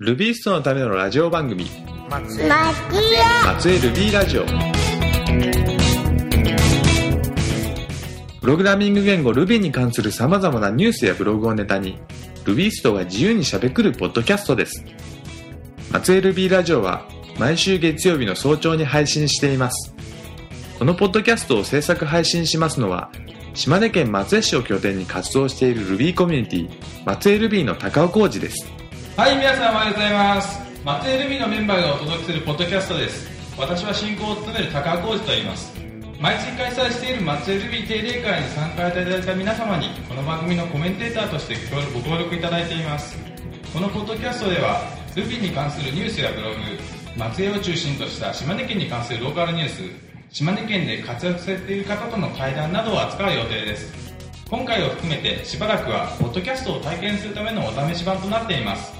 ルビーストのためのラジオ番組。松江。松江ルビーラジオ。プログラミング言語 Ruby に関する様々なニュースやブログをネタにルビーストが自由にしゃべくるポッドキャストです。松江ルビーラジオは毎週月曜日の早朝に配信しています。このポッドキャストを制作配信しますのは島根県松江市を拠点に活動している Ruby コミュニティ松江ルビーの高尾浩二ですはい、皆さんおはようございます。松江ルミのメンバーがお届けするポッドキャストです。私は進行を務める高尾浩二と言います。毎月開催している松江ルビー定例会に参加いただいた皆様に、この番組のコメンテーターとしてご協力いただいています。このポッドキャストでは、ルビーに関するニュースやブログ、松江を中心とした島根県に関するローカルニュース、島根県で活躍されている方との対談などを扱う予定です。今回を含めてしばらくはポッドキャストを体験するためのお試し版となっています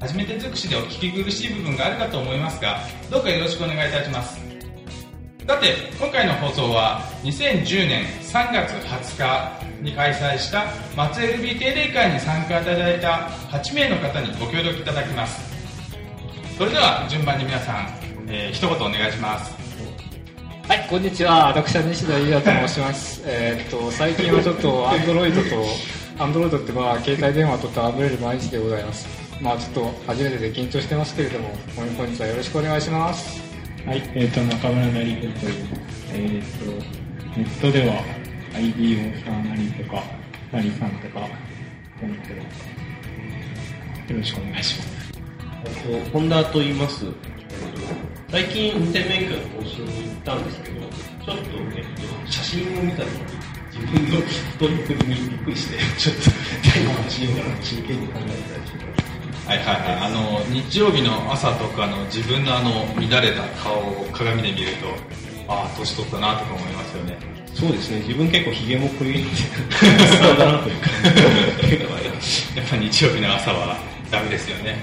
初めて尽くしでお聞き苦しい部分があるかと思いますがどうかよろしくお願いいたしますさて今回の放送は2010年3月20日に開催した松江 LB 定例会に参加いただいた8名の方にご協力いただきますそれでは順番に皆さん、えー一言お願いしますはい、こんにちは。私は西田優也と申します。えっと、最近はちょっと、アンドロイドと、アンドロイドってまあ、携帯電話と戯れる毎日でございます。まあ、ちょっと、初めてで緊張してますけれども、本日はよろしくお願いします。はい、えっ、と、中村成君と言います。えっ、と、ネットでは ID をさなりとか、なりさんとか、思ってます。よろしくお願いします。えっと、ホンダと言います。えっと最近運転免許の更新に行ったんですけど、ちょっと、えっと、写真を見た時に自分の太りっぷりにびっくりして、ちょっとタイム走りながら真剣に考えたりしてます。はいはいはい、あの日曜日の朝とかの自分のあの乱れた顔を鏡で見るとああ年取ったなとか思いますよね。そうですね、自分結構ヒゲも濃いんで、スターだなというか、やっぱ日曜日の朝はダメですよね。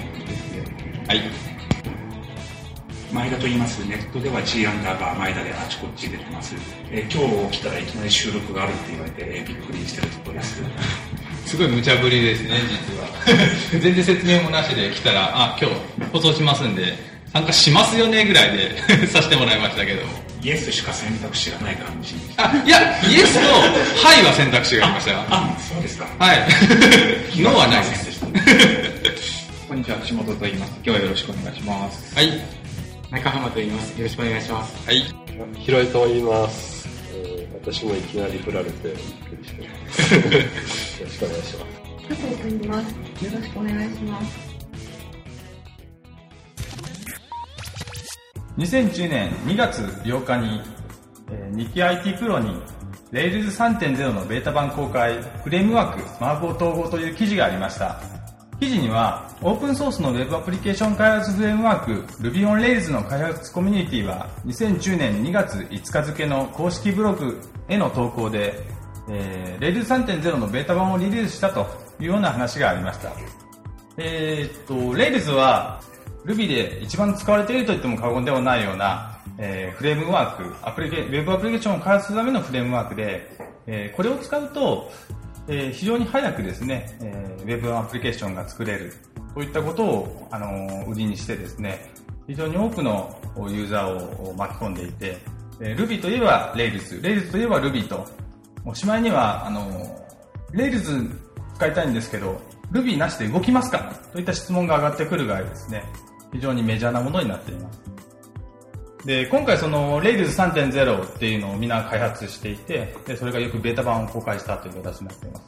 はい。前田と言います。ネットでは G アンダーバー前田であちこち出てます。えー今日来たらいきなり収録があるって言われて、えーびっくりしてるところです。すごい無茶ぶりですね実は 全然説明もなしで来たらあ今日放送しますんで参加しますよねぐらいで させてもらいましたけどもイエスしか選択肢がない感じ。あいやイエスとはいは選択肢がありましたよあ、そうですか。はいノーは ないです。こんにちは、橋本と言います。今日はよろしくお願いします。はい中浜と言います。よろしくお願いします。はいひろいと言います、えー私もいきなり振られてびっくりしてますよろしくお願いします加藤と言います。よろしくお願いします。2010年2月8日に、えー日記 IT プロに Rails 3.0のベータ版公開フレームワークマーク統合という記事がありました記事にはオープンソースの Web アプリケーション開発フレームワーク Ruby on Rails の開発コミュニティは2010年2月5日付の公式ブログへの投稿で、えー Rails 3.0のベータ版をリリースしたというような話がありました。えーっと、Rails は Ruby で一番使われていると言っても過言ではないような、えーフレームワーク、アプリケ、Web アプリケーションを開発するためのフレームワークで、えーこれを使うと、えー非常に早くですね、えー Web アプリケーションが作れる。といったことを、あのー売りにしてですね、非常に多くのユーザーを巻き込んでいて、えー Ruby といえば Rails、Rails といえば Ruby と、おしまいには、あのー Rails 使いたいんですけど、Ruby なしで動きますか？といった質問が上がってくるぐらいですね、非常にメジャーなものになっています。で、今回その Rails 3.0っていうのをみんな開発していて、で、それがよくベータ版を公開したという形になっています。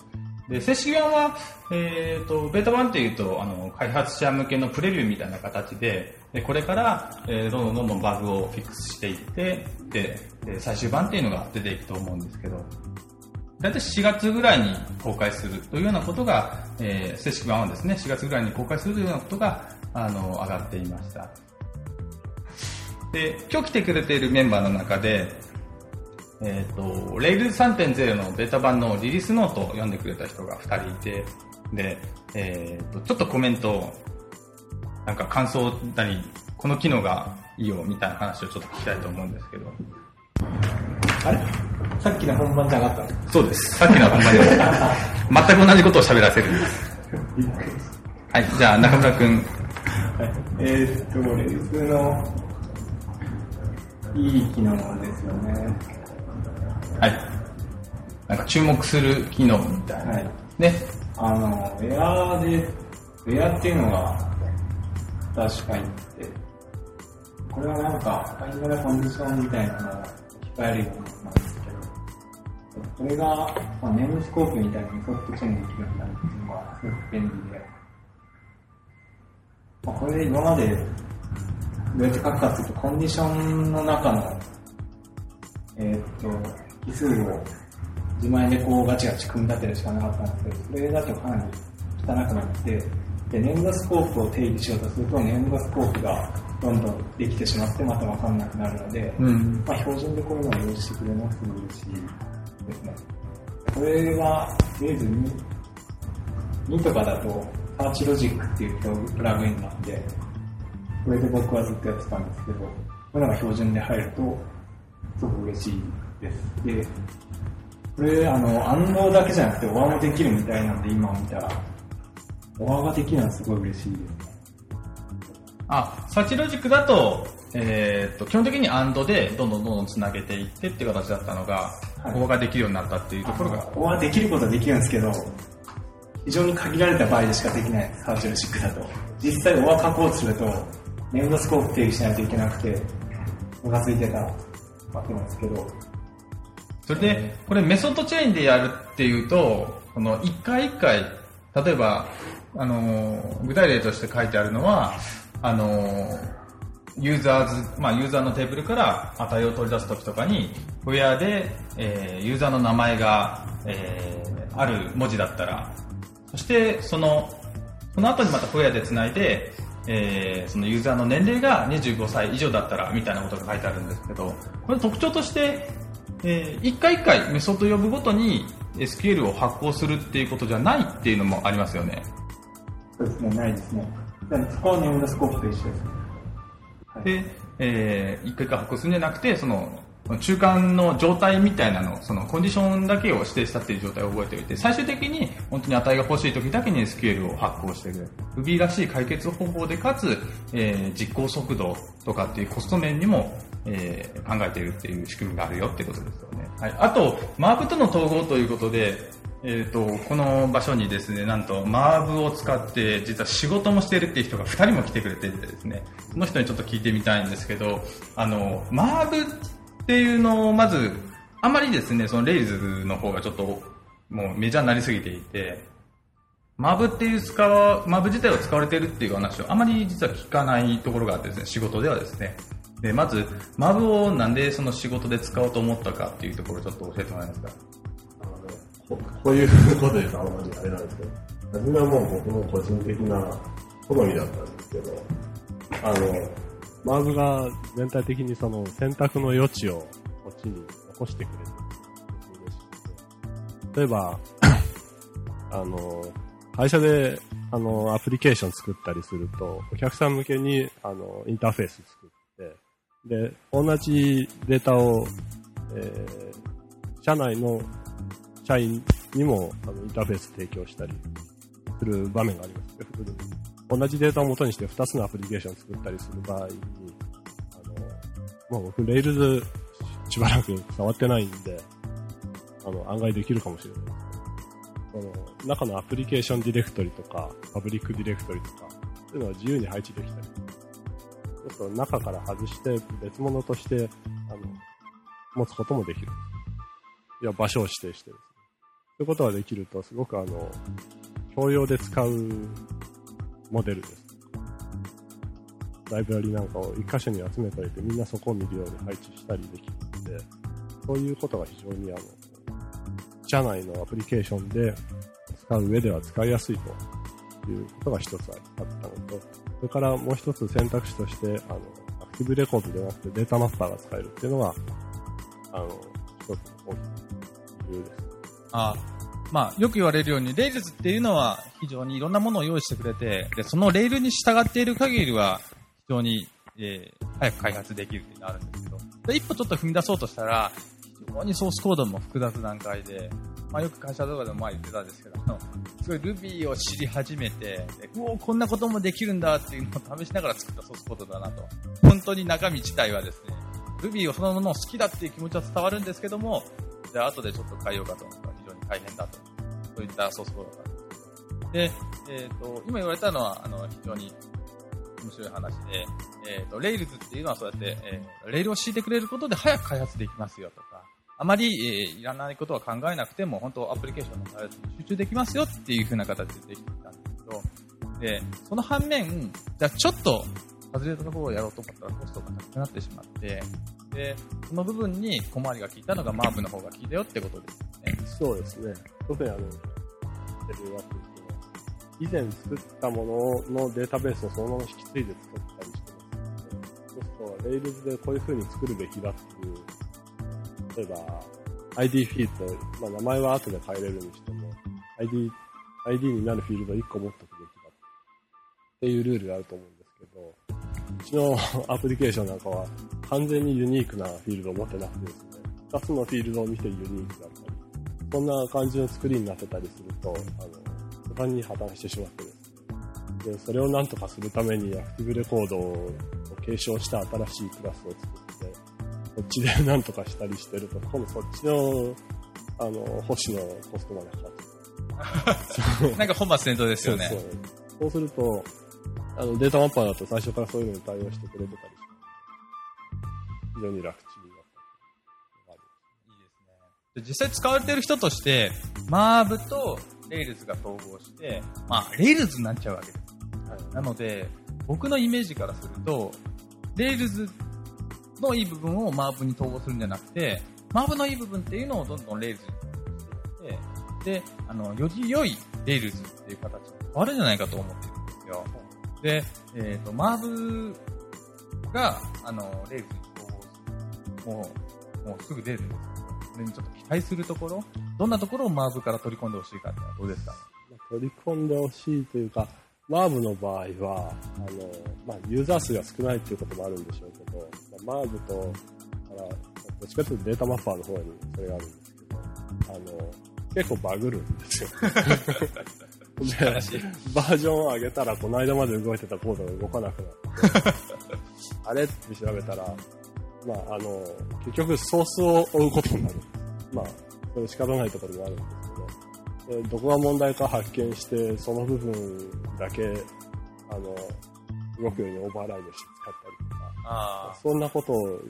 で、正式版は、えっ、と、ベータ版っていうと、あの、開発者向けのプレビューみたいな形で、でこれから、えーどんどんどんどんバグをフィックスしていって、で、で最終版っていうのが出ていくと思うんですけど、大体4月ぐらいに公開するというようなことが、えー正式版はですね、4月ぐらいに公開するというようなことが、あの、上がっていました。で、今日来てくれているメンバーの中で、えっ、と、Rails 3.0のベータ版のリリースノートを読んでくれた人が2人いて、で、えっ、と、ちょっとコメントを、なんか感想なり、この機能がいいよみたいな話をちょっと聞きたいと思うんですけど。あれ？さっきの本番じゃなかったの？そうです。さっきの本番で全く同じことを喋らせるんです。はい、じゃあ中村くん。えーっと、レースのいい機能ですよね。はい。なんか注目する機能みたいな。はい。ね。あの、エアーで、エアーっていうのが確かにって、これはなんか、ファインダーコンディションみたいなのを置き換えるようになんですけど、これが、まあ、ネームスコープみたいにソフトチェーンできるようになるっていうのはすごく便利で、まあ、これで今までどうやって書くかっていうと、コンディションの中の、えーっと、奇数を自前でこうガチガチ組み立てるしかなかったんですけど、それだとかなり汚くなって、で、粘土スコープを定義しようとすると、粘土スコープがどんどんできてしまって、またわかんなくなるので、うん。まあ、標準でこういうのを用意してくれますと嬉しいですね。これは、とりあえず2、2とかだと、サーチロジックっていうプラグインなんで、これで僕はずっとやってたんですけど、こういうのが標準で入ると、すごく嬉しいです。で、これ、あの、暗号だけじゃなくて、オアもできるみたいなんで、今見たら、オアができるのはすごい嬉しいですね。あ、サーチロジックだと、えーっと、基本的に AND でどんどんどんどんつなげていってっていう形だったのが、はいここができるようになったっていうところが、オアできることはできるんですけど、非常に限られた場合でしかできない、サーチロジックだと。実際オア書こうとすると、ネームスコープ定義しないといけなくて、ムカついてたわけなんですけど、それで、これメソッドチェーンでやるっていうと、この一回一回、例えば、あのー、具体例として書いてあるのは、あのー、ユーザーズ、まあユーザーのテーブルから値を取り出すときとかに、ウェアで、えーユーザーの名前が、えーある文字だったら、そしてその、その後にまたフェアでつないで、えーそのユーザーの年齢が25歳以上だったらみたいなことが書いてあるんですけど、これ特徴として、えー一回一回メソッド呼ぶごとに SQL を発行するっていうことじゃないっていうのもありますよね。そうですね、ないですね。でそこはネームスコープと一緒です。で、えー一回一回発行するんじゃなくて、その、中間の状態みたいなの、そのコンディションだけを指定したっていう状態を覚えておいて、最終的に本当に値が欲しい時だけに SQL を発行してくれる。Ruby らしい解決方法で、かつ、えー実行速度とかっていうコスト面にも、えー考えているっていう仕組みがあるよってことですよね。はい。あと、マーブとの統合ということで、えっ、と、この場所にですね、なんと、マーブを使って、実は仕事もしてるっていう人が2人も来てくれててですね、その人にちょっと聞いてみたいんですけど、あの、マーブっていうのを、まず、あまりですね、そのレイズの方がちょっと、もうメジャーになりすぎていて、マブっていう使わ、マブ自体を使われてるっていう話をあまり実は聞かないところがあってですね、仕事ではですね。で、まず、マブをなんでその仕事で使おうと思ったかっていうところをちょっと教えてもらえますか？ここういうことで言うとあんまりあれなんですけど、初めはもう僕の個人的な好みだったんですけど、あの、マーブが全体的にその選択の余地をこっちに残してくれて嬉し例えば、あの、会社で、あの、アプリケーション作ったりすると、お客さん向けに、あの、インターフェース作って、で、同じデータを、えー社内の社員にも、あの、インターフェース提供したりする場面があります。同じデータを元にして2つのアプリケーションを作ったりする場合に、あの、もう僕、 Rails しばらく触ってないんで、あの、案外できるかもしれないですけど、その、中のアプリケーションディレクトリとか、パブリックディレクトリとか、そういうのは自由に配置できたり、ちょっと中から外して別物として、あの、持つこともできる。いや、場所を指定してですね。そういうことができると、すごくあの、共用で使うモデルです。ライブラリなんかを一箇所に集めておいて、みんなそこを見るように配置したりできるので、そういうことが非常にあの、社内のアプリケーションで使う上では使いやすいということが一つあったのと、それからもう一つ選択肢として、あの、 Active Record ではなくて Data Mapper が使えるっていうのは、あの、一つの大きな理由です。あまあ、よく言われるように、 Rails っていうのは非常にいろんなものを用意してくれて、で、そのレールに従っている限りは非常に、えー早く開発できるっていうのがあるんですけど、で一歩ちょっと踏み出そうとしたら、非常にソースコードも複雑な段階で、まあ、よく会社とかでも前言ってたんですけど、すごい Ruby を知り始めて、うおこんなこともできるんだっていうのを 試しながら作ったソースコードだなと。本当に中身自体はですね、Ruby をそのものを好きだっていう気持ちは伝わるんですけども、じゃあ後でちょっと変えようかと思った大変だと。そういったソースコードだったんで。えっ、と、今言われたのは、あの、非常に面白い話で、えっ、と、レイルズっていうのはそうやって、えーレールを敷いてくれることで早く開発できますよとか、あまり、えーいらないことは考えなくても、本当アプリケーションの開発に集中できますよっていう風な形でできてきたんですけど、で、その反面、じゃあちょっと外れたところをやろうと思ったらコストが高くなってしまって、で、その部分に小回りが効いたのがマーブの方が効いたよってことです。そうですね。特にあの、テレワークっていうのは、以前作ったもののデータベースをそのまま引き継いで作ったりしてますので、そうすると、レイルズでこういう風に作るべきだっていう、例えば、ID フィールド、まあ名前は後で変えれるにしても、ID、ID になるフィールド1個持っとくべきだっていうルールがあると思うんですけど、うちのアプリケーションなんかは完全にユニークなフィールドを持ってなくてですね、2つのフィールドを見てユニークだったり、そんな感じの作りになってたりすると、あの、途端に破綻してしまってですね。で、それをなんとかするためにアクティブレコードを継承した新しいクラスを作って、こっちでなんとかしたりしてると、今度そっちの、あの、保守のコストまでかかって なんか本末転倒ですよね。そうそうすると、あの、データマッパーだと最初からそういうのに対応してくれてたりして、非常に楽ちん実際使われてる人として、マーブとレイルズが統合して、まあ、 Railsになっちゃうわけです。なので、僕のイメージからすると、 Railsのいい部分を Merbに統合するんじゃなくて、 Merbのいい部分っていうのをどんどん Railsに統合していって、で、あの、より良い Rails っていう形に変わるんじゃないかと思ってるんですよ。で、えっ、と、 Merbが、あの、 Railsに統合する。もう、もうすぐ出るんですけど、それにちょっと期待するところ、どんなところをマーブから取り込んでほしいかってどうですか？取り込んでほしいというか、マーブの場合は、あの、まあ、ユーザー数が少ないっていうこともあるんでしょうけど、まあ、マーブと、から、どっちかというとデータマッパーの方にそれがあるんですけど、あの、結構バグるんですよ。で、バージョンを上げたら、この間まで動いてたコードが動かなくなって、あれって調べたら、まあ、あの、結局ソースを追うことになる。まあ、それ仕方ないところもあるんですけど、でどこが問題か発見して、その部分だけ、あの、動くようにオーバーライドして使ったりとか、あそんなことをし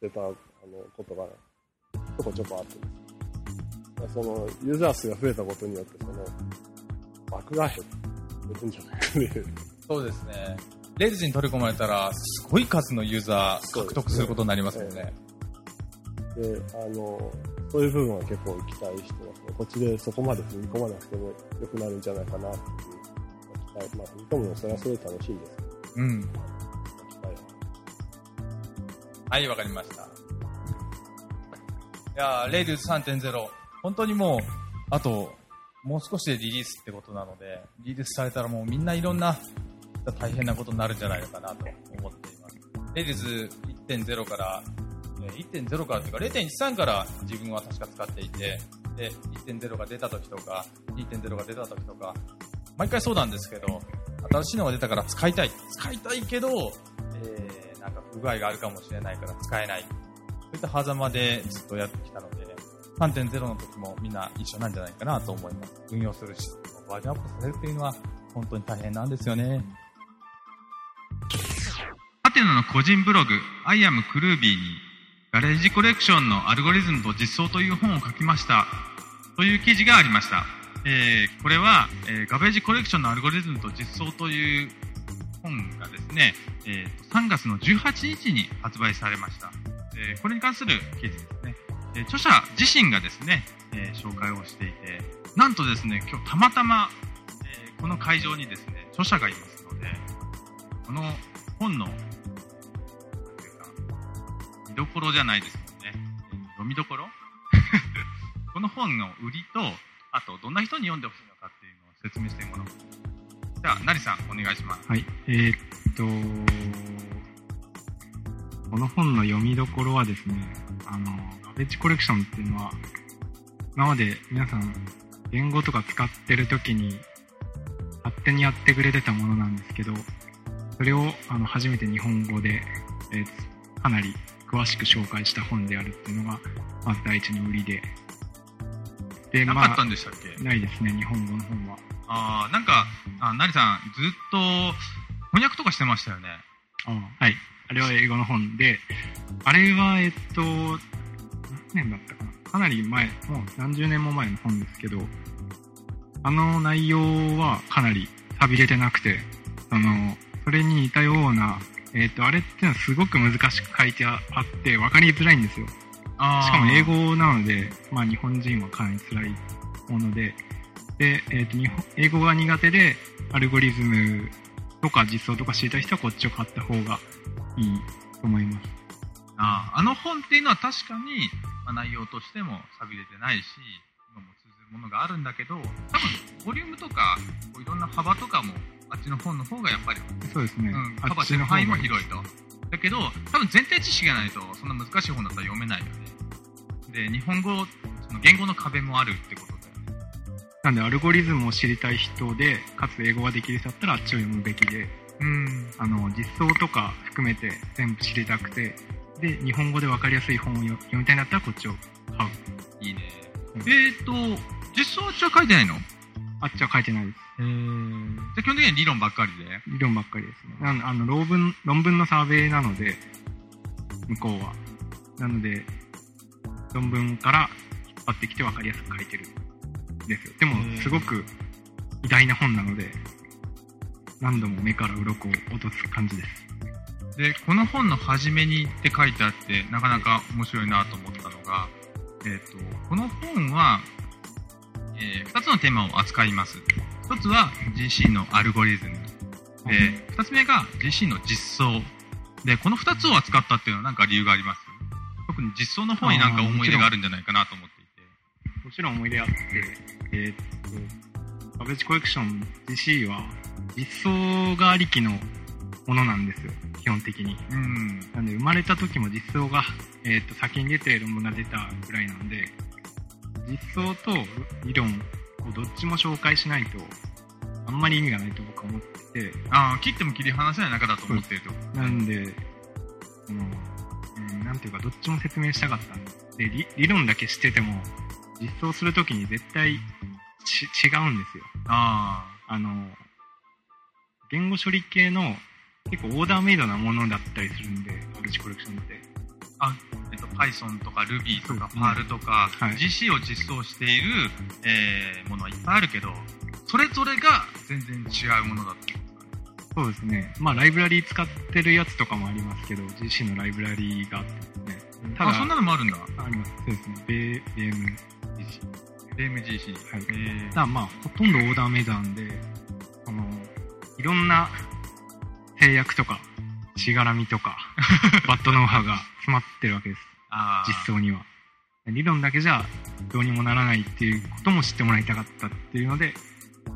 てた、あの、ことが、ちょこちょこあってですねその、ユーザー数が増えたことによって、その、バグが減るんじゃないかという。そうですね。レイルズに取り込まれたら、すごい数のユーザー獲得することになりますよね。で、あの、そういう部分は結構期待してますね。こっちでそこまで踏み込まなくても良くなるんじゃないかなっていう期待。まあ、踏み込むのそれはそれで楽しいんですうん。はい、わかりました。いやーレイルズ3.0、本当にもう、あと、もう少しでリリースってことなので、リリースされたらもうみんないろんな大変なことになるんじゃないのかなと思っています。レイルズ1.0から、え1.0からというか0.13から自分は確か使っていて、で、1.0が出た時とか、2.0が出た時とか、毎回そうなんですけど、新しいのが出たから使いたい。使いたいけど、えー、なんか不具合があるかもしれないから使えない。そういった狭間でずっとやってきたので、3.0の時もみんな一緒なんじゃないかなと思います。運用するし、バージョンアップされるっていうのは本当に大変なんですよね。テナの個人ブログ、アイアムクルービーに、ガレージコレクションのアルゴリズムと実装という本を書きました。という記事がありました。えーこれは、えーガベージコレクションのアルゴリズムと実装という本がですね、えー3月の18日に発売されました。えーこれに関する記事ですね。えー著者自身がですね、えー紹介をしていて、なんとですね、今日たまたま、えーこの会場にですね、著者がいますので、この本の、見どころじゃないですもんね。えー読みどころ？この本の売りと、あと、どんな人に読んでほしいのかっていうのを説明してもらおう。じゃあ、なりさん、お願いします。はい。えーっと、この本の読みどころはですね、あの、ガベッジコレクションっていうのは、今まで皆さん、言語とか使ってる時に、勝手にやってくれてたものなんですけど、それをあの初めて日本語で、えーかなり詳しく紹介した本であるっていうのが、まず第一の売りで。で、なかったんでしたっけ？ないですね、日本語の本は。ああ、なんか、あ、なりさん、ずっと翻訳とかしてましたよね？はい。あれは英語の本で、あれは、えっと、何年だったかな？かなり前、もう何十年も前の本ですけど、あの内容はかなり寂れてなくて、その、それに似たような、えっと、あれってのはすごく難しく書いてあって、分かりづらいんですよ。しかも英語なので、まあ日本人はかなり辛いもので、で、えっ、と、日本、英語が苦手で、アルゴリズムとか実装とか知りたい人はこっちを買った方がいいと思います。あああの本っていうのは確かに、まあ、内容としても寂れてないし、今も通ずるものがあるんだけど、多分、ボリュームとか、いろんな幅とかも、あっちの本の方がやっぱり、そうですね。うん、カバーしてる範囲も広いと。だけど、多分前提知識がないと、そんな難しい本だったら読めないよね。で、日本語、その言語の壁もあるってことだよね。なんで、アルゴリズムを知りたい人で、かつ英語ができる人だったらあっちを読むべきで、うん。あの、実装とか含めて全部知りたくて、で、日本語で分かりやすい本を読読みたいんだったらこっちを買う。いいね。えーと、実装あっちは書いてないの？あっちは書いてないです。じゃあ基本的には理論ばっかりで。理論ばっかりですね。なんあの論文、論文のサーベイなので、向こうは。なので、論文から引っ張ってきて分かりやすく書いてるんですよ。でも、すごく偉大な本なので、何度も目から鱗を落とす感じです。で、この本の初めにって書いてあって、なかなか面白いなと思ったのが、えっ、と、この本は、えー二つのテーマを扱います。一つは GC のアルゴリズム。で、二つ目が GC の実装。で、この二つを扱ったっていうのは何か理由があります特に実装の方になんか思い入れがあるんじゃないかなと思っていて。もちろん思い入れあって、えーっと、カベチコレクション GC は実装がありきのものなんですよ、基本的に。うん。なんで生まれた時も実装が、えーっと、先に出て論文が出たぐらいなんで、実装と理論をどっちも紹介しないと、あんまり意味がないと僕は思ってて、ああ、切っても切り離せない中だと思っていると。なんで、その、うん、なんていうか、どっちも説明したかったんで、理理論だけ知ってても、実装するときに絶対ち違うんですよ。ああの、言語処理系の結構オーダーメイドなものだったりするんで、アルチコレクションって。あ、えっと、Python とか Ruby とか Perl とか、はい GC を実装している、えーものはいっぱいあるけど、それぞれが全然違うものだって。そうですね。まあ、ライブラリー使ってるやつとかもありますけど、GC のライブラリーがあってですね。ただ、あ、そんなのもあるんだ。あります。そうですね。ベー、ベーム GC。BMGC。はい。えだからまあ、ほとんどオーダーメイドなんで、その、いろんな制約とか、しがらみとか、バッドノウハウが詰まってるわけです。実装には。理論だけじゃどうにもならないっていうことも知ってもらいたかったっていうので、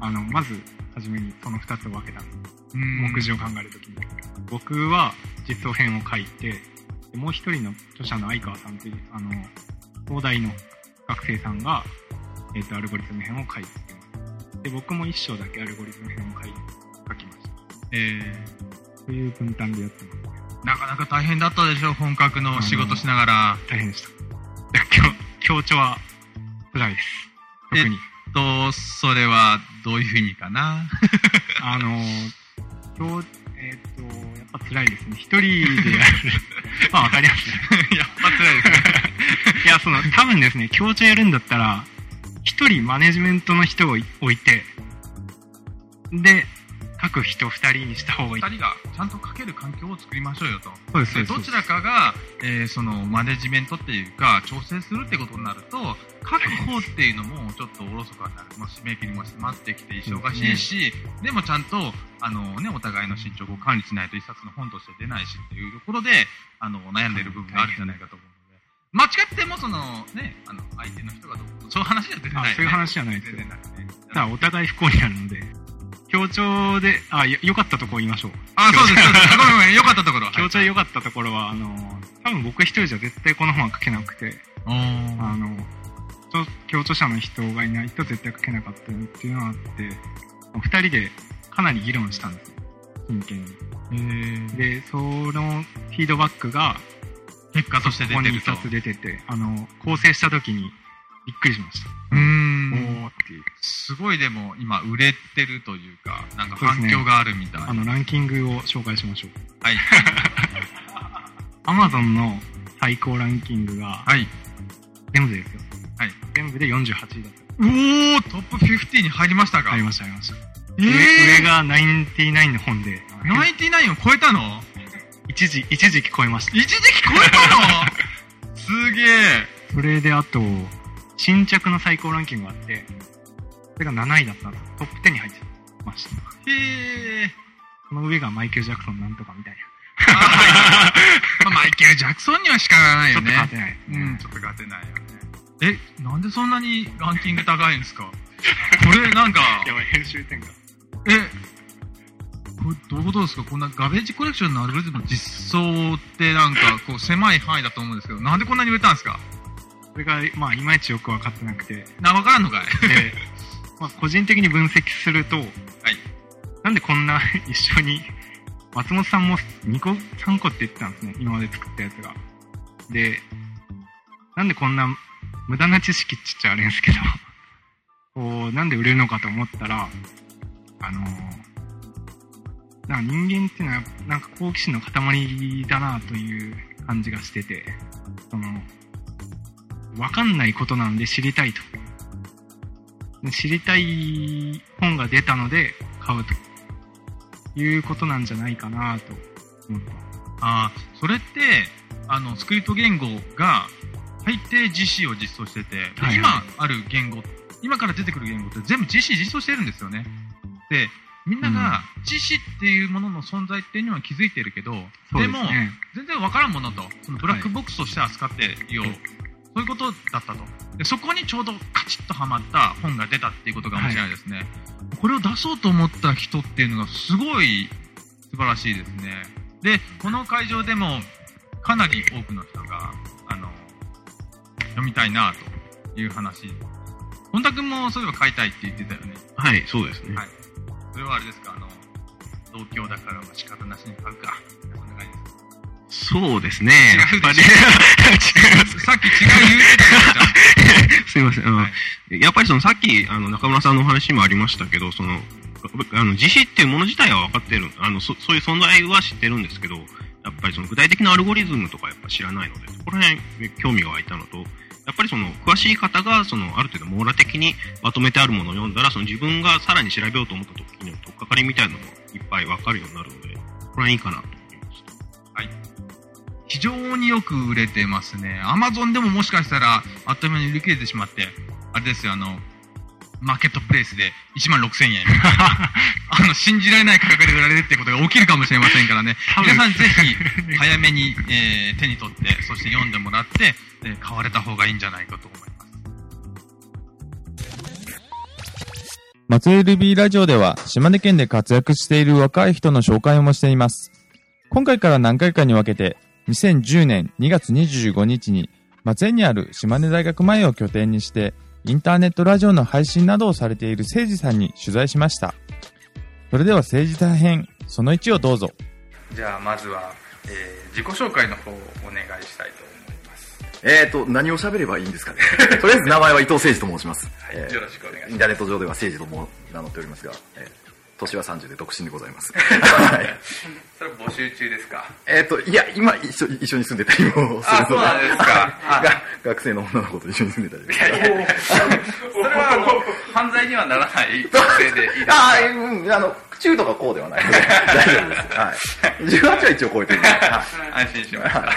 あの、まず、はじめにその二つを分けた目次を考えるときに。僕は実装編を書いて、でもう一人の著者の相川さんっていう、あの、東大の学生さんが、えっ、と、アルゴリズム編を書いてます。で、僕も一章だけアルゴリズム編を書い書きました。えそういう分担でやってます。ーなかなか大変だったでしょ、本格の仕事しながら。大変でした。強強調は辛いです。特に。と、それはどういうふうにかな？あの、強、えっ、と、やっぱ辛いですね。一人でやる。まあわかりますね。やっぱ辛いですね。いや、その、多分ですね、強調やるんだったら、一人マネジメントの人を置いて、で、各人二人にした方がいい。二人がちゃんと書ける環境を作りましょうよと。そうですそうですどちらかが、えーそのマネジメントっていうか、調整するってことになると、書く方っていうのもちょっとおろそかになる。まあ、締め切りも迫ってきて忙しいし、でもちゃんと、あのね、お互いの進捗を管理しないと一冊の本として出ないしっていうところで、あの、悩んでいる部分があるんじゃないかと思うので。間違っても、その、ね、あの、相手の人がどうそういう話は出てない、ね。あそういう話じゃないですよ全然なくて。だお互い不幸になるので、強調で、あ、よ良かったところ言いましょう。あ、そうです、そうです。ごめんごめん、よかったところ。強調で良かったところは、あの、多分僕一人じゃ絶対この本は書けなくて、あの、ちょ共著者の人がいないと絶対書けなかったっていうのがあって、二人でかなり議論したんですよ。真剣に。で、そのフィードバックが、結果として出てるとここに一つ出てて、あの、構成した時にびっくりしました。うーんっていう。すごいでも今売れてるというか、なんか反響があるみたい。あの、ランキングを紹介しましょう。はい。アマゾンの最高ランキングが、はい。全部ですよ。はい。全部で48位だった。おー、トップ50に入りましたか入りました、入りました。えー上上が99の本で、ナインティナインを超えたの？一時、一時期超えました。一時期超えたの？すげえ。それであと、新着の最高ランキングがあって、それが7位だったんですトップ10に入ってました。へえ。その上がマイケル・ジャクソンなんとかみたいな。まあマイケル・ジャクソンには仕方ないよね。ちょっと勝てない。うん、ちょっと勝てないよね。え、なんでそんなにランキング高いんですか？これなんか、やばい、編集点が。え、これどういうことですか？こんなガベージコレクションのアルゴリズムの実装ってなんかこう狭い範囲だと思うんですけど、なんでこんなに売れたんですか？それが、まあ、いまいちよく分かってなくて。な、わからんのかいで、まあ、個人的に分析すると、なんでこんな 一緒に、松本さんも2個、3個って言ってたんですね。今まで作ったやつが。で、なんでこんな無駄な知識って言っちゃあれんですけど、こう、なんで売れるのかと思ったら、あのなんか人間っていうのは、なんか好奇心の塊だなという感じがしてて、その、わかんないことなんで知りたいと。で知りたい本が出たので買うということなんじゃないかなと思った。ああ、それって、あの、スクリプト言語が、大抵 GC を実装してて、ではいはい今ある言語、今から出てくる言語って全部 GC 実装してるんですよね。で、みんなが GC っていうものの存在っていうのは気づいてるけど、でも、ですね全然わからんものと、そのブラックボックスとして扱ってよ、そういうことだったと。で、そこにちょうどカチッとはまった本が出たっていうことが面白いですね。これを出そうと思った人っていうのがすごい素晴らしいですね。で、この会場でもかなり多くの人が、あの、読みたいなという話。本田君もそういえば買いたいって言ってたよね。はい、そうですね。はい。それはあれですか、あの、同郷だからまあ仕方なしに買うか。そうですね。違うでしょ。さっき違う言うてたじゃん。すいません。あのやっぱりそのさっきあの中村さんのお話にもありましたけど、そのあの自死っていうもの自体は分かってる、あのそそういう存在は知ってるんですけど、やっぱりその具体的なアルゴリズムとかやっぱ知らないので、そこら辺興味が湧いたのと、やっぱりその詳しい方がそのある程度網羅的にまとめてあるものを読んだら、その自分がさらに調べようと思った時には取っかかりみたいなのもいっぱい分かるようになるので、これはいいかなと。非常によく売れてますね。アマゾンでももしかしたら、あっという間に売り切れてしまって、あれですよ、あの、マーケットプレイスで1万6000円。あの、信じられない価格で売られるってことが起きるかもしれませんからね。皆さんぜひ、早めに、えー手に取って、そして読んでもらって、えー買われた方がいいんじゃないかと思います。松江ルビーラジオでは島根県で活躍している若い人の紹介もしています。今回から何回かに分けて、2010年2月25日に松江にある島根大学前を拠点にして、インターネットラジオの配信などをされている誠司さんに取材しました。それでは政治大編、その1をどうぞ。じゃあまずは、えー自己紹介の方をお願いしたいと思います。えーと、何を喋ればいいんですかね。とりあえず名前は伊藤誠司と申します。えーよろしくお願いしますインターネット上では誠司とも名乗っておりますが、えー年は30で独身でございます。はい。それ募集中ですか？えーと、いや、今一緒一緒に住んでたりもするので。あそうなんですか学生の女の子と一緒に住んでたり。いやいやいやそれはあの犯罪にはならない学生でいいですか？ああ、うん、あの、中とかこうではないので、大丈夫です。はい。18は一応超えてるんで。はい。安心しました。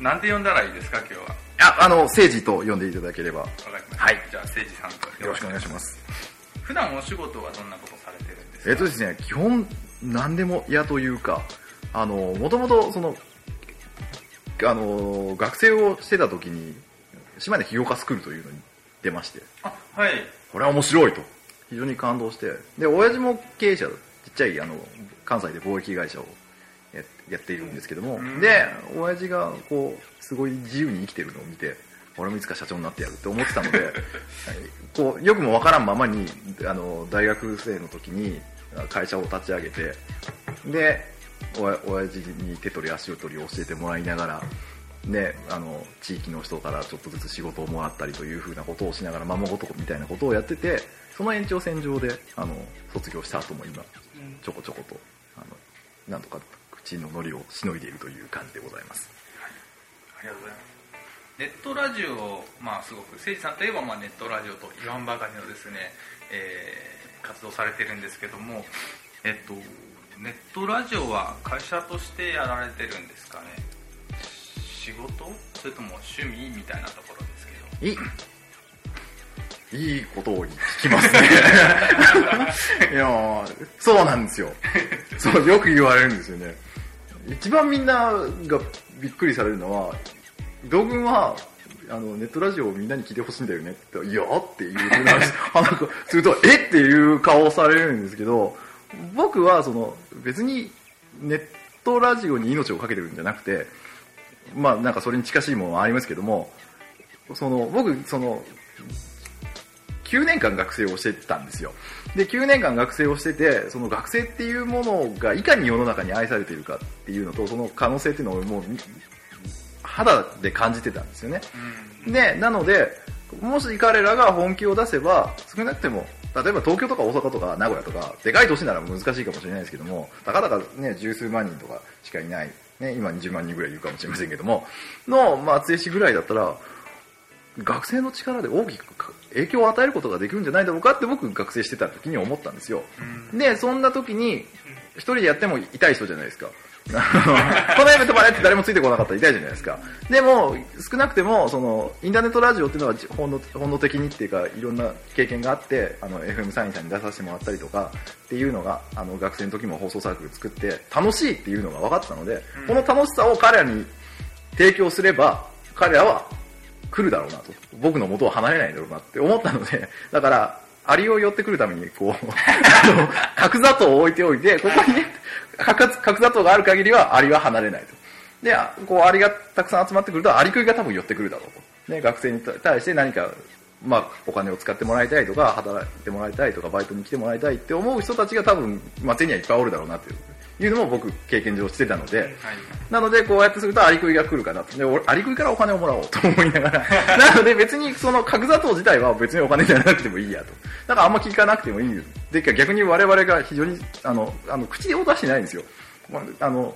なんて呼んだらいいですか、今日は。あ、あの、誠司と呼んでいただければ。わかりました。はい。じゃあ、誠司さんとよろしくお願いします。普段お仕事はどんなことえっとですね、基本何でも嫌というか、あの、もともとその、あの、学生をしてた時に、島根起業家スクールというのに出まして、あ、はい。これは面白いと、非常に感動して、で、親父も経営者、ちっちゃい、あの、関西で貿易会社をややっているんですけども、で、親父がこう、すごい自由に生きてるのを見て、俺もいつか社長になってやるって思ってたのではい こうよくもわからんままにあの大学生の時に会社を立ち上げてでおや親父に手取り足を取り教えてもらいながらね、あの地域の人からちょっとずつ仕事をもらったりというふうなことをしながら孫ごとみたいなことをやっててその延長線上であの卒業した後も今ちょこちょことあのなんとか口のノリをしのいでいるという感じでございます。ありがとうございます。ネットラジオ、まあ、すごく誠司さんといえば、まあ、ネットラジオと言わんばかりのですね、えー活動されてるんですけども、えっと、ネットラジオは会社としてやられてるんですかね？仕事？それとも趣味みたいなところですけど。いい。いいことを聞きますね。いやーそうなんですよ。そうよく言われるんですよね。一番みんながびっくりされるのは伊藤君はあのネットラジオをみんなに聞いてほしいんだよねって「いや」っていう話 すると「え？っ?」ていう顔をされるんですけど僕はその別にネットラジオに命をかけてるんじゃなくてまあなんかそれに近しいものはありますけどもその僕その9年間学生をしてたんですよで9年間学生をしててその学生っていうものがいかに世の中に愛されているかっていうのとその可能性っていうのをもう肌で感じてたんですよね、でなのでもし彼らが本気を出せば少なくても例えば東京とか大阪とか名古屋とかでかい都市なら難しいかもしれないですけどもたかだかね十数万人とかしかいない、ね、今20万人ぐらいいるかもしれませんけどもの松江市ぐらいだったら学生の力で大きく影響を与えることができるんじゃないだろうかって僕学生してた時に思ったんですよ、でそんな時に一人でやっても痛い人じゃないですかこのイベントまでって誰もついてこなかったら痛いじゃないですか。でも少なくてもそのインターネットラジオっていうのは本能本能的にっていうかいろんな経験があってあの FM サインさんに出させてもらったりとかっていうのがあの学生の時も放送サークル作って楽しいっていうのが分かってたので、この楽しさを彼らに提供すれば彼らは来るだろうなと。僕の元を離れないだろうなって思ったので だからアリを寄ってくるためにこう あの角砂糖を置いておいてここにね角砂糖がある限りはアリは離れないと。でこうアリがたくさん集まってくるとアリ食いが多分寄ってくるだろうと、ね、学生に対して何かまあ、お金を使ってもらいたいとか働いてもらいたいとかバイトに来てもらいたいって思う人たちが多分まあ、手にはいっぱいおるだろうなっていう。のも僕経験上してたので、なのでこうやってするとアリクイが来るかなと。で俺アリクイからお金をもらおうと 思いながら。なので別にその角砂糖自体は別にお金じゃなくてもいいやと。だからあんま聞かなくてもいいで逆に我々が非常にあのあの口を出してないんですよ、まあ、あの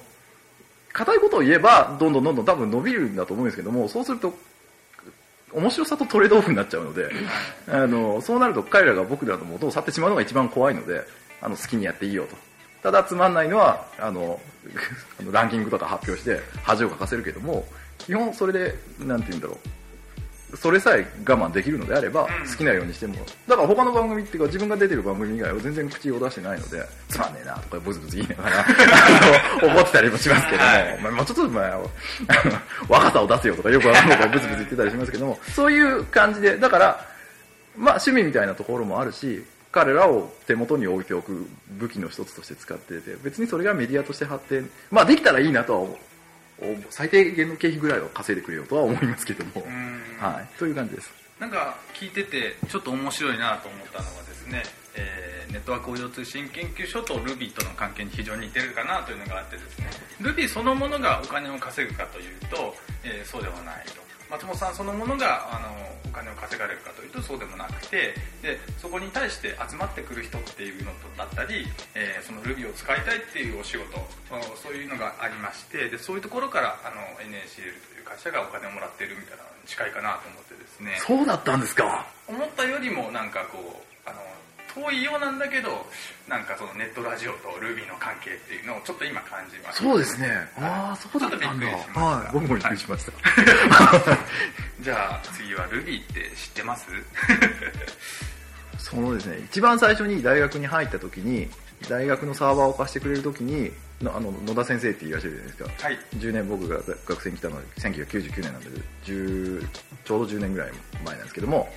硬いことを言えばどんどんどんどん多分伸びるんだと思うんですけどもそうすると面白さとトレードオフになっちゃうので、あのそうなると彼らが僕らの元を去ってしまうのが一番怖いのであの好きにやっていいよとただつまんないのはあの ランキングとか発表して恥をかかせるけども基本それでなんて言うんだろう。それさえ我慢できるのであれば好きなようにしても。だから他の番組っていうか自分が出てる番組以外は全然口を出してないのでつまんねえなとかブツブツ言いながら 怒ってたりもしますけども、まあ、もうちょっと、まあ、あの若さを出せよとかよくわかんないからブツブツ言ってたりしますけどもそういう感じでだからまあ趣味みたいなところもあるし彼らを手元に置いておく武器の一つとして使ってて別にそれがメディアとして発展まあできたらいいなとは思う。最低限の経費ぐらいは稼いでくれよとは思いますけども、はい、という感じです。なんか聞いててちょっと面白いなと思ったのはですね、えー、ネットワーク応用通信研究所と Ruby との関係に非常に似てるかなというのがあってですね Ruby そのものがお金を稼ぐかというと、えー、そうではないと松本さんそのものがあのお金を稼がれるかというとそうでもなくてでそこに対して集まってくる人っていうのだったり、えー、その Ruby を使いたいっていうお仕事そういうのがありましてでそういうところからあの NACL という会社がお金をもらっているみたいなのに近いかなと思ってですね。そうだったんですか。思ったよりもなんかこうあの遠いようなんだけどなんかそのネットラジオと Ruby の関係っていうのをちょっと今感じましたそうですね。ああそうだった。んだはい。僕もびっくりしました、じゃあ次は Ruby って知ってます？そのですね。一番最初に大学に入った時に大学のサーバーを貸してくれる時にのあの野田先生っていらっしゃるじゃないですか、はい、10年僕が学生に来たのは1999年なんで10ちょうど10年ぐらい前なんですけども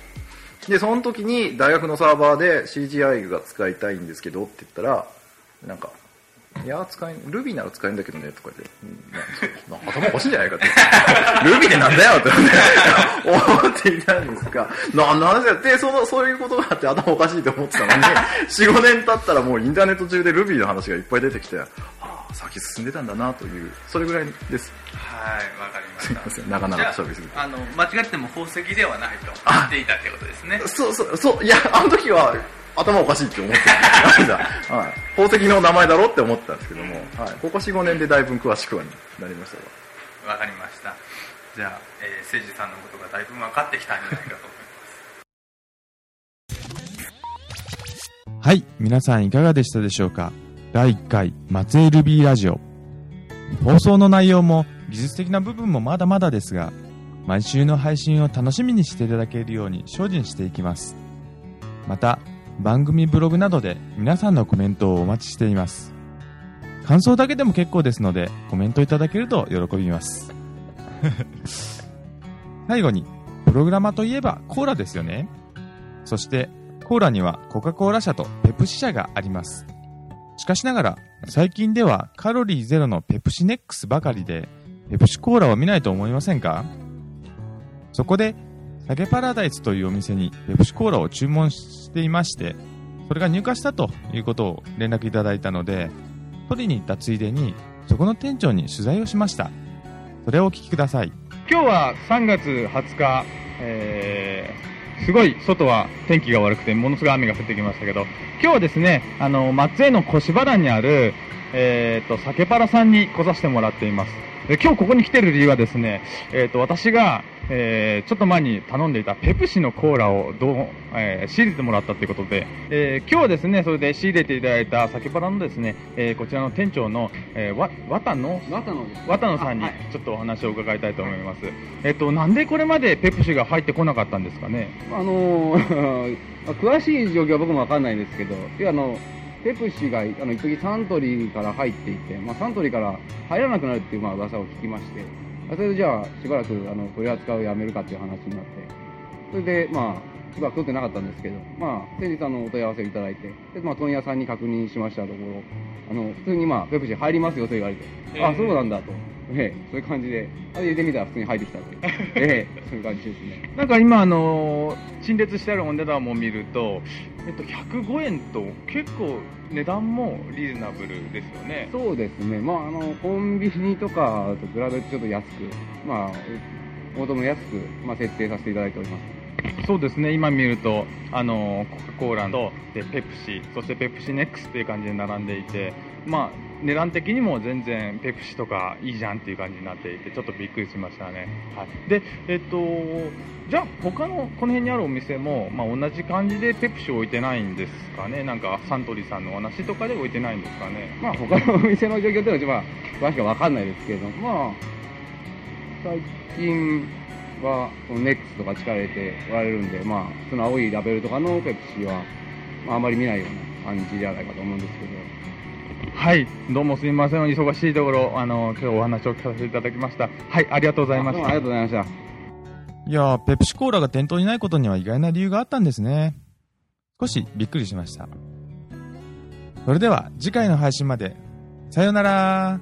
でその時に大学のサーバーで CGI が使いたいんですけどって言ったらなんかいや、使えん、ルビーなら使えんだけどね、とかで、うんな頭おかしいんじゃないかって。ルビーでなんだよって思っていたんですが、なんの話だよ。で、その、そういうことがあって頭おかしいと思ってたのに、4、5年経ったらもうインターネット中でルビーの話がいっぱい出てきて、はあ、先進んでたんだなという、それぐらいです。はい、わかりました。すいません、長々と喋りすぎて。あの、間違っても宝石ではないと言っていたってことですね。そうそう、そう、いや、あの時は頭おかしいって思ってた。はい。宝石の名前だろって思ってたんですけども、はい。ここ4、5年でだいぶ詳しくはなりましたが。わかりました。じゃあ、えー、誠司さんのことがだいぶ分かってきたんじゃないかと思います。はい、皆さんいかがでしたでしょうか？第1回、松江ルビーラジオ。放送の内容も技術的な部分もまだまだですが、毎週の配信を楽しみにしていただけるように精進していきます。また、番組ブログなどで皆さんのコメントをお待ちしています。感想だけでも結構ですので、コメントいただけると喜びます。最後に、プログラマといえばコーラですよね。そして、コーラにはコカ・コーラ社とペプシ社があります。しかしながら、最近ではカロリーゼロのペプシネックスばかりで、ペプシコーラを見ないと思いませんか？そこで、酒パラダイスというお店にペプシコーラを注文していまして、それが入荷したということを連絡いただいたので、取りに行ったついでに、そこの店長に取材をしました。それをお聞きください。今日は3月20日、え、すごい外は天気が悪くてものすごい雨が降ってきましたけど、今日はですね、あの、松江の小芝原にある、えっ、と、酒パラさんに来させてもらっています。で今日ここに来てる理由はですね、えっ、と、私が、えーちょっと前に頼んでいたペプシのコーラをどう、えー仕入れてもらったということで、えー今日はですね、それで仕入れていただいた酒パラのですね、えーこちらの店長の、えーわ、綿野綿野野さんにちょっとお話を伺いたいと思います。えっと、なんでこれまでペプシが入ってこなかったんですかね？あのー まあ詳しい状況は僕もわかんないんですけど、いやあの、ペプシが、あの、一時サントリーから入っていて、まあ、サントリーから入らなくなるっていう、まあ、噂を聞きまして、あそれでじゃあ、しばらく、あの、取り扱いをやめるかっていう話になって、それで、まあ、しばらく取ってなかったんですけど、まあ、先日、あの、お問い合わせをいただいて、で、まあ、問屋さんに確認しましたところ、あの、普通に、まあ、ペプシ入りますよと言われて、えーあ、そうなんだと。ええ、そういう感じで、あ入れてみたら普通に入ってきたという。ええ、そういう感じですね。なんか今、あのー陳列してあるお値段も見ると、えっと、105円と結構値段もリーズナブルですよね。そうですね、まあ、あのコンビニとかと比べるとちょっと安く、まあ、大とも安く、まあ、設定させていただいております。そうですね、今見ると、あのコカ・コーラとでペプシ、そしてペプシネックスっていう感じで並んでいて、まあ、値段的にも全然ペプシとかいいじゃんっていう感じになっていて、ちょっとびっくりしましたね。はい、で、えっと、じゃあ、他のこの辺にあるお店も、まあ、同じ感じでペプシ置いてないんですかね、なんかサントリーさんのお話とかで置いてないんですかね。まあ、他のお店の状況っていうのは、まあ、詳しくは分かんないですけど、まあ、最近は、そのネックスとか力入れておられるんで、まあ、その青いラベルとかのペプシは、まあ、あまり見ないような感じではないかと思うんですけど、はい、どうもすみません、お忙しいところ、あの、今日お話を聞かせていただきました。はい、ありがとうございました。ありがとうございました。いやー、ペプシコーラが店頭にないことには意外な理由があったんですね。少しびっくりしました。それでは次回の配信まで。さようなら